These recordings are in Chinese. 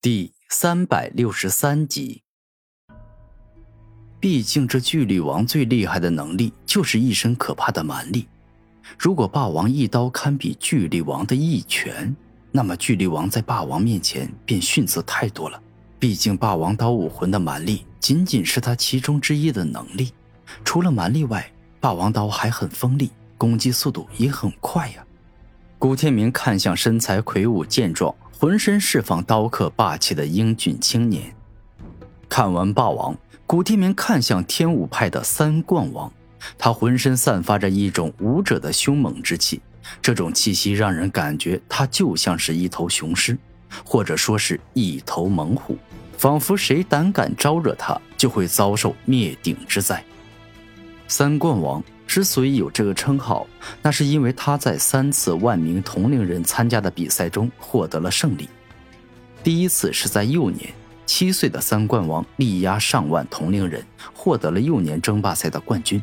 第三百六十三集。毕竟这巨力王最厉害的能力就是一身可怕的蛮力。如果霸王一刀堪比巨力王的一拳，那么巨力王在霸王面前便逊色太多了。毕竟霸王刀武魂的蛮力仅仅是他其中之一的能力，除了蛮力外，霸王刀还很锋利，攻击速度也很快呀。古天明看向身材魁梧健壮。浑身释放刀客霸气的英俊青年，看完霸王，古天明看向天武派的三冠王，他浑身散发着一种武者的凶猛之气，这种气息让人感觉他就像是一头雄狮，或者说是一头猛虎，仿佛谁胆敢招惹他，就会遭受灭顶之灾。三冠王。之所以有这个称号，那是因为他在三次万名同龄人参加的比赛中获得了胜利。第一次是在幼年，七岁的三冠王力压上万同龄人，获得了幼年争霸赛的冠军。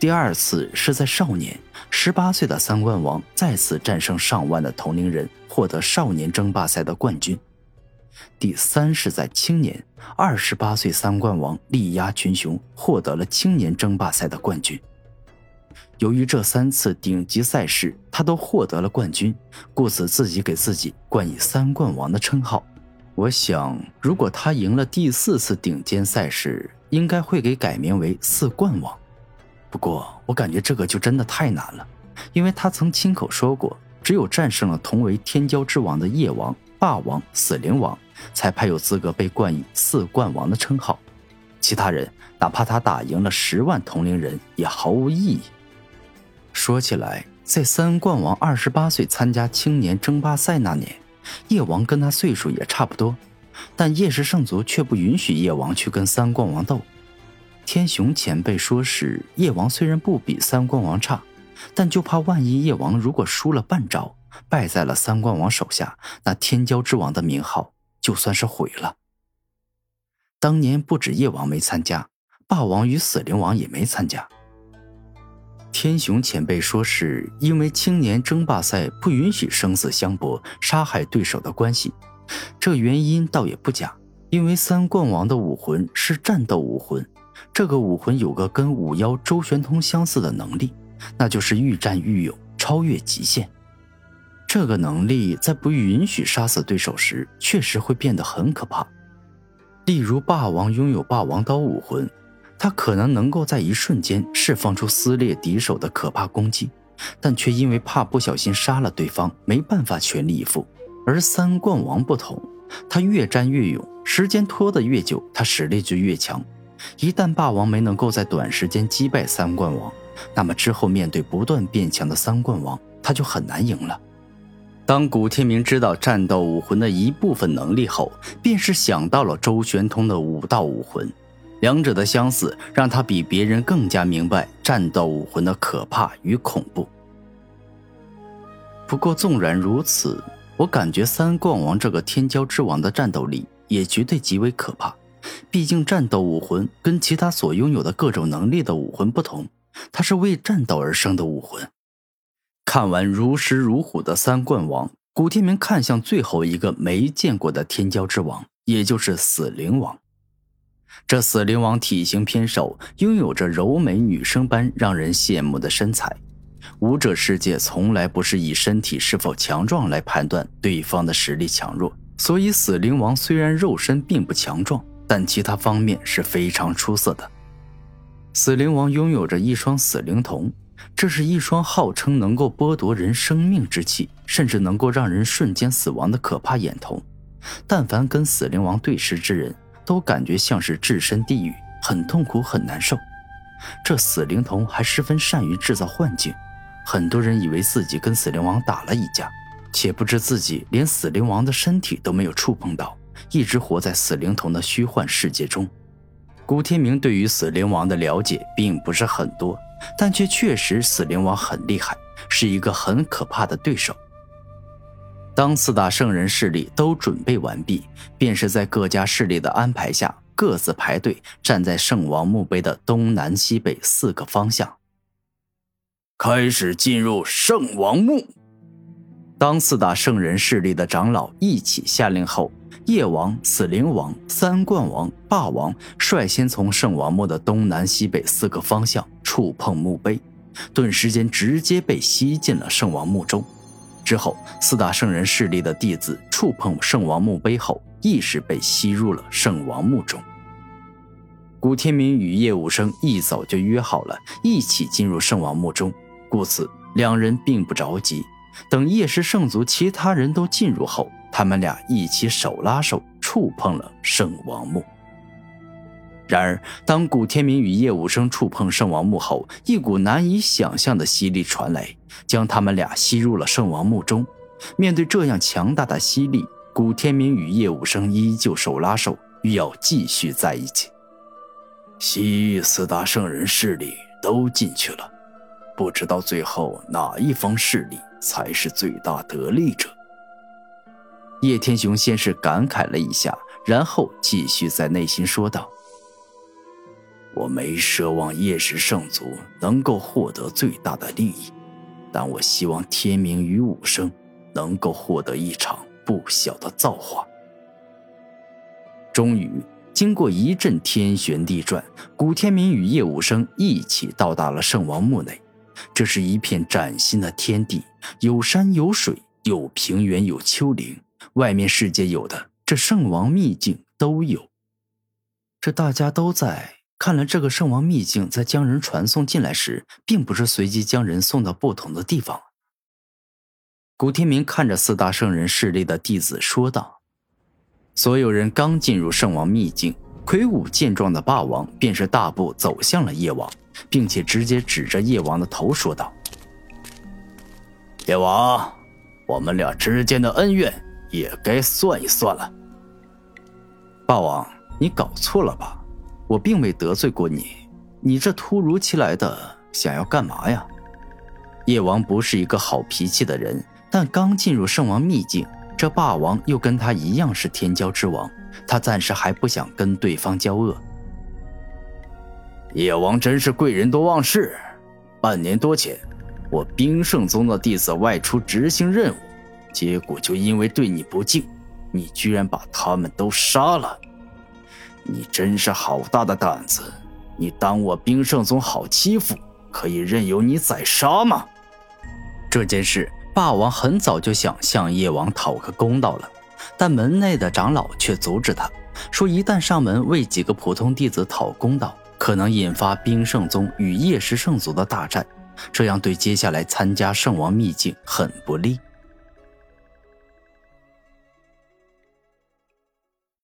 第二次是在少年，十八岁的三冠王再次战胜上万的同龄人，获得少年争霸赛的冠军。第三是在青年，二十八岁三冠王力压群雄，获得了青年争霸赛的冠军。由于这三次顶级赛事他都获得了冠军，故此自己给自己冠以“三冠王”的称号。我想，如果他赢了第四次顶尖赛事，应该会给改名为“四冠王”。不过，我感觉这个就真的太难了，因为他曾亲口说过，只有战胜了同为天骄之王的夜王、霸王、死灵王，才配有资格被冠以“四冠王”的称号。其他人，哪怕他打赢了十万同龄人，也毫无意义。说起来，在三冠王二十八岁参加青年争霸赛那年，叶王跟他岁数也差不多，但叶氏圣族却不允许叶王去跟三冠王斗。天雄前辈说是叶王虽然不比三冠王差，但就怕万一叶王如果输了半招，败在了三冠王手下，那天骄之王的名号就算是毁了。当年不止叶王没参加，霸王与死灵王也没参加。天雄前辈说，是因为青年争霸赛不允许生死相搏、杀害对手的关系，这原因倒也不假。因为三冠王的武魂是战斗武魂，这个武魂有个跟五妖周玄通相似的能力，那就是愈战愈勇，超越极限。这个能力在不允许杀死对手时，确实会变得很可怕。例如霸王拥有霸王刀武魂。他可能能够在一瞬间释放出撕裂敌手的可怕攻击，但却因为怕不小心杀了对方，没办法全力以赴。而三冠王不同，他越战越勇，时间拖得越久，他实力就越强。一旦霸王没能够在短时间击败三冠王，那么之后面对不断变强的三冠王，他就很难赢了。当古天明知道战斗武魂的一部分能力后，便是想到了周玄通的武道武魂。两者的相似，让他比别人更加明白战斗武魂的可怕与恐怖。不过，纵然如此，我感觉三冠王这个天骄之王的战斗力也绝对极为可怕。毕竟，战斗武魂跟其他所拥有的各种能力的武魂不同，它是为战斗而生的武魂。看完如狮如虎的三冠王，古天明看向最后一个没见过的天骄之王，也就是死灵王。这死灵王体型偏瘦，拥有着柔美女生般让人羡慕的身材。武者世界从来不是以身体是否强壮来判断对方的实力强弱，所以死灵王虽然肉身并不强壮，但其他方面是非常出色的。死灵王拥有着一双死灵瞳，这是一双号称能够剥夺人生命之气，甚至能够让人瞬间死亡的可怕眼瞳。但凡跟死灵王对视之人，都感觉像是置身地狱，很痛苦，很难受。这死灵童还十分善于制造幻境，很多人以为自己跟死灵王打了一架，且不知自己连死灵王的身体都没有触碰到，一直活在死灵童的虚幻世界中。古天明对于死灵王的了解并不是很多，但却确实死灵王很厉害，是一个很可怕的对手。当四大圣人势力都准备完毕，便是在各家势力的安排下，各自排队站在圣王墓碑的东南西北四个方向，开始进入圣王墓。当四大圣人势力的长老一起下令后，夜王、死灵王、三冠王、霸王率先从圣王墓的东南西北四个方向触碰墓碑，顿时间直接被吸进了圣王墓中。之后，四大圣人势力的弟子触碰圣王墓碑后，亦是被吸入了圣王墓中。古天明与叶无生一早就约好了一起进入圣王墓中，故此两人并不着急。等叶氏圣族其他人都进入后，他们俩一起手拉手触碰了圣王墓。然而，当古天明与叶无生触碰圣王墓后，一股难以想象的吸力传来，将他们俩吸入了圣王墓中。面对这样强大的吸力，古天明与叶无生依旧手拉手，欲要继续在一起。西域四大圣人势力都进去了，不知道最后哪一方势力才是最大得利者。叶天雄先是感慨了一下，然后继续在内心说道：“我没奢望叶氏圣族能够获得最大的利益，但我希望天明与武生能够获得一场不小的造化。”终于。经过一阵天旋地转，古天明与叶武生一起到达了圣王墓内。这是一片崭新的天地，有山有水，有平原有丘陵，外面世界有的，这圣王秘境都有。这大家都在看来，这个圣王秘境在将人传送进来时，并不是随机将人送到不同的地方。古天明看着四大圣人势力的弟子说道。所有人刚进入圣王秘境，魁梧健壮的霸王便是大步走向了叶王，并且直接指着叶王的头说道：“叶王，我们俩之间的恩怨也该算一算了。”霸王，你搞错了吧？我并未得罪过你，你这突如其来的想要干嘛呀？叶王不是一个好脾气的人，但刚进入圣王秘境。这霸王又跟他一样是天骄之王，他暂时还不想跟对方交恶。叶王真是贵人多忘事。半年多前，我冰圣宗的弟子外出执行任务，结果就因为对你不敬，你居然把他们都杀了。你真是好大的胆子！你当我冰圣宗好欺负，可以任由你宰杀吗？这件事。霸王很早就想向叶王讨个公道了，但门内的长老却阻止他，说一旦上门为几个普通弟子讨公道，可能引发冰圣宗与叶氏圣族的大战，这样对接下来参加圣王秘境很不利。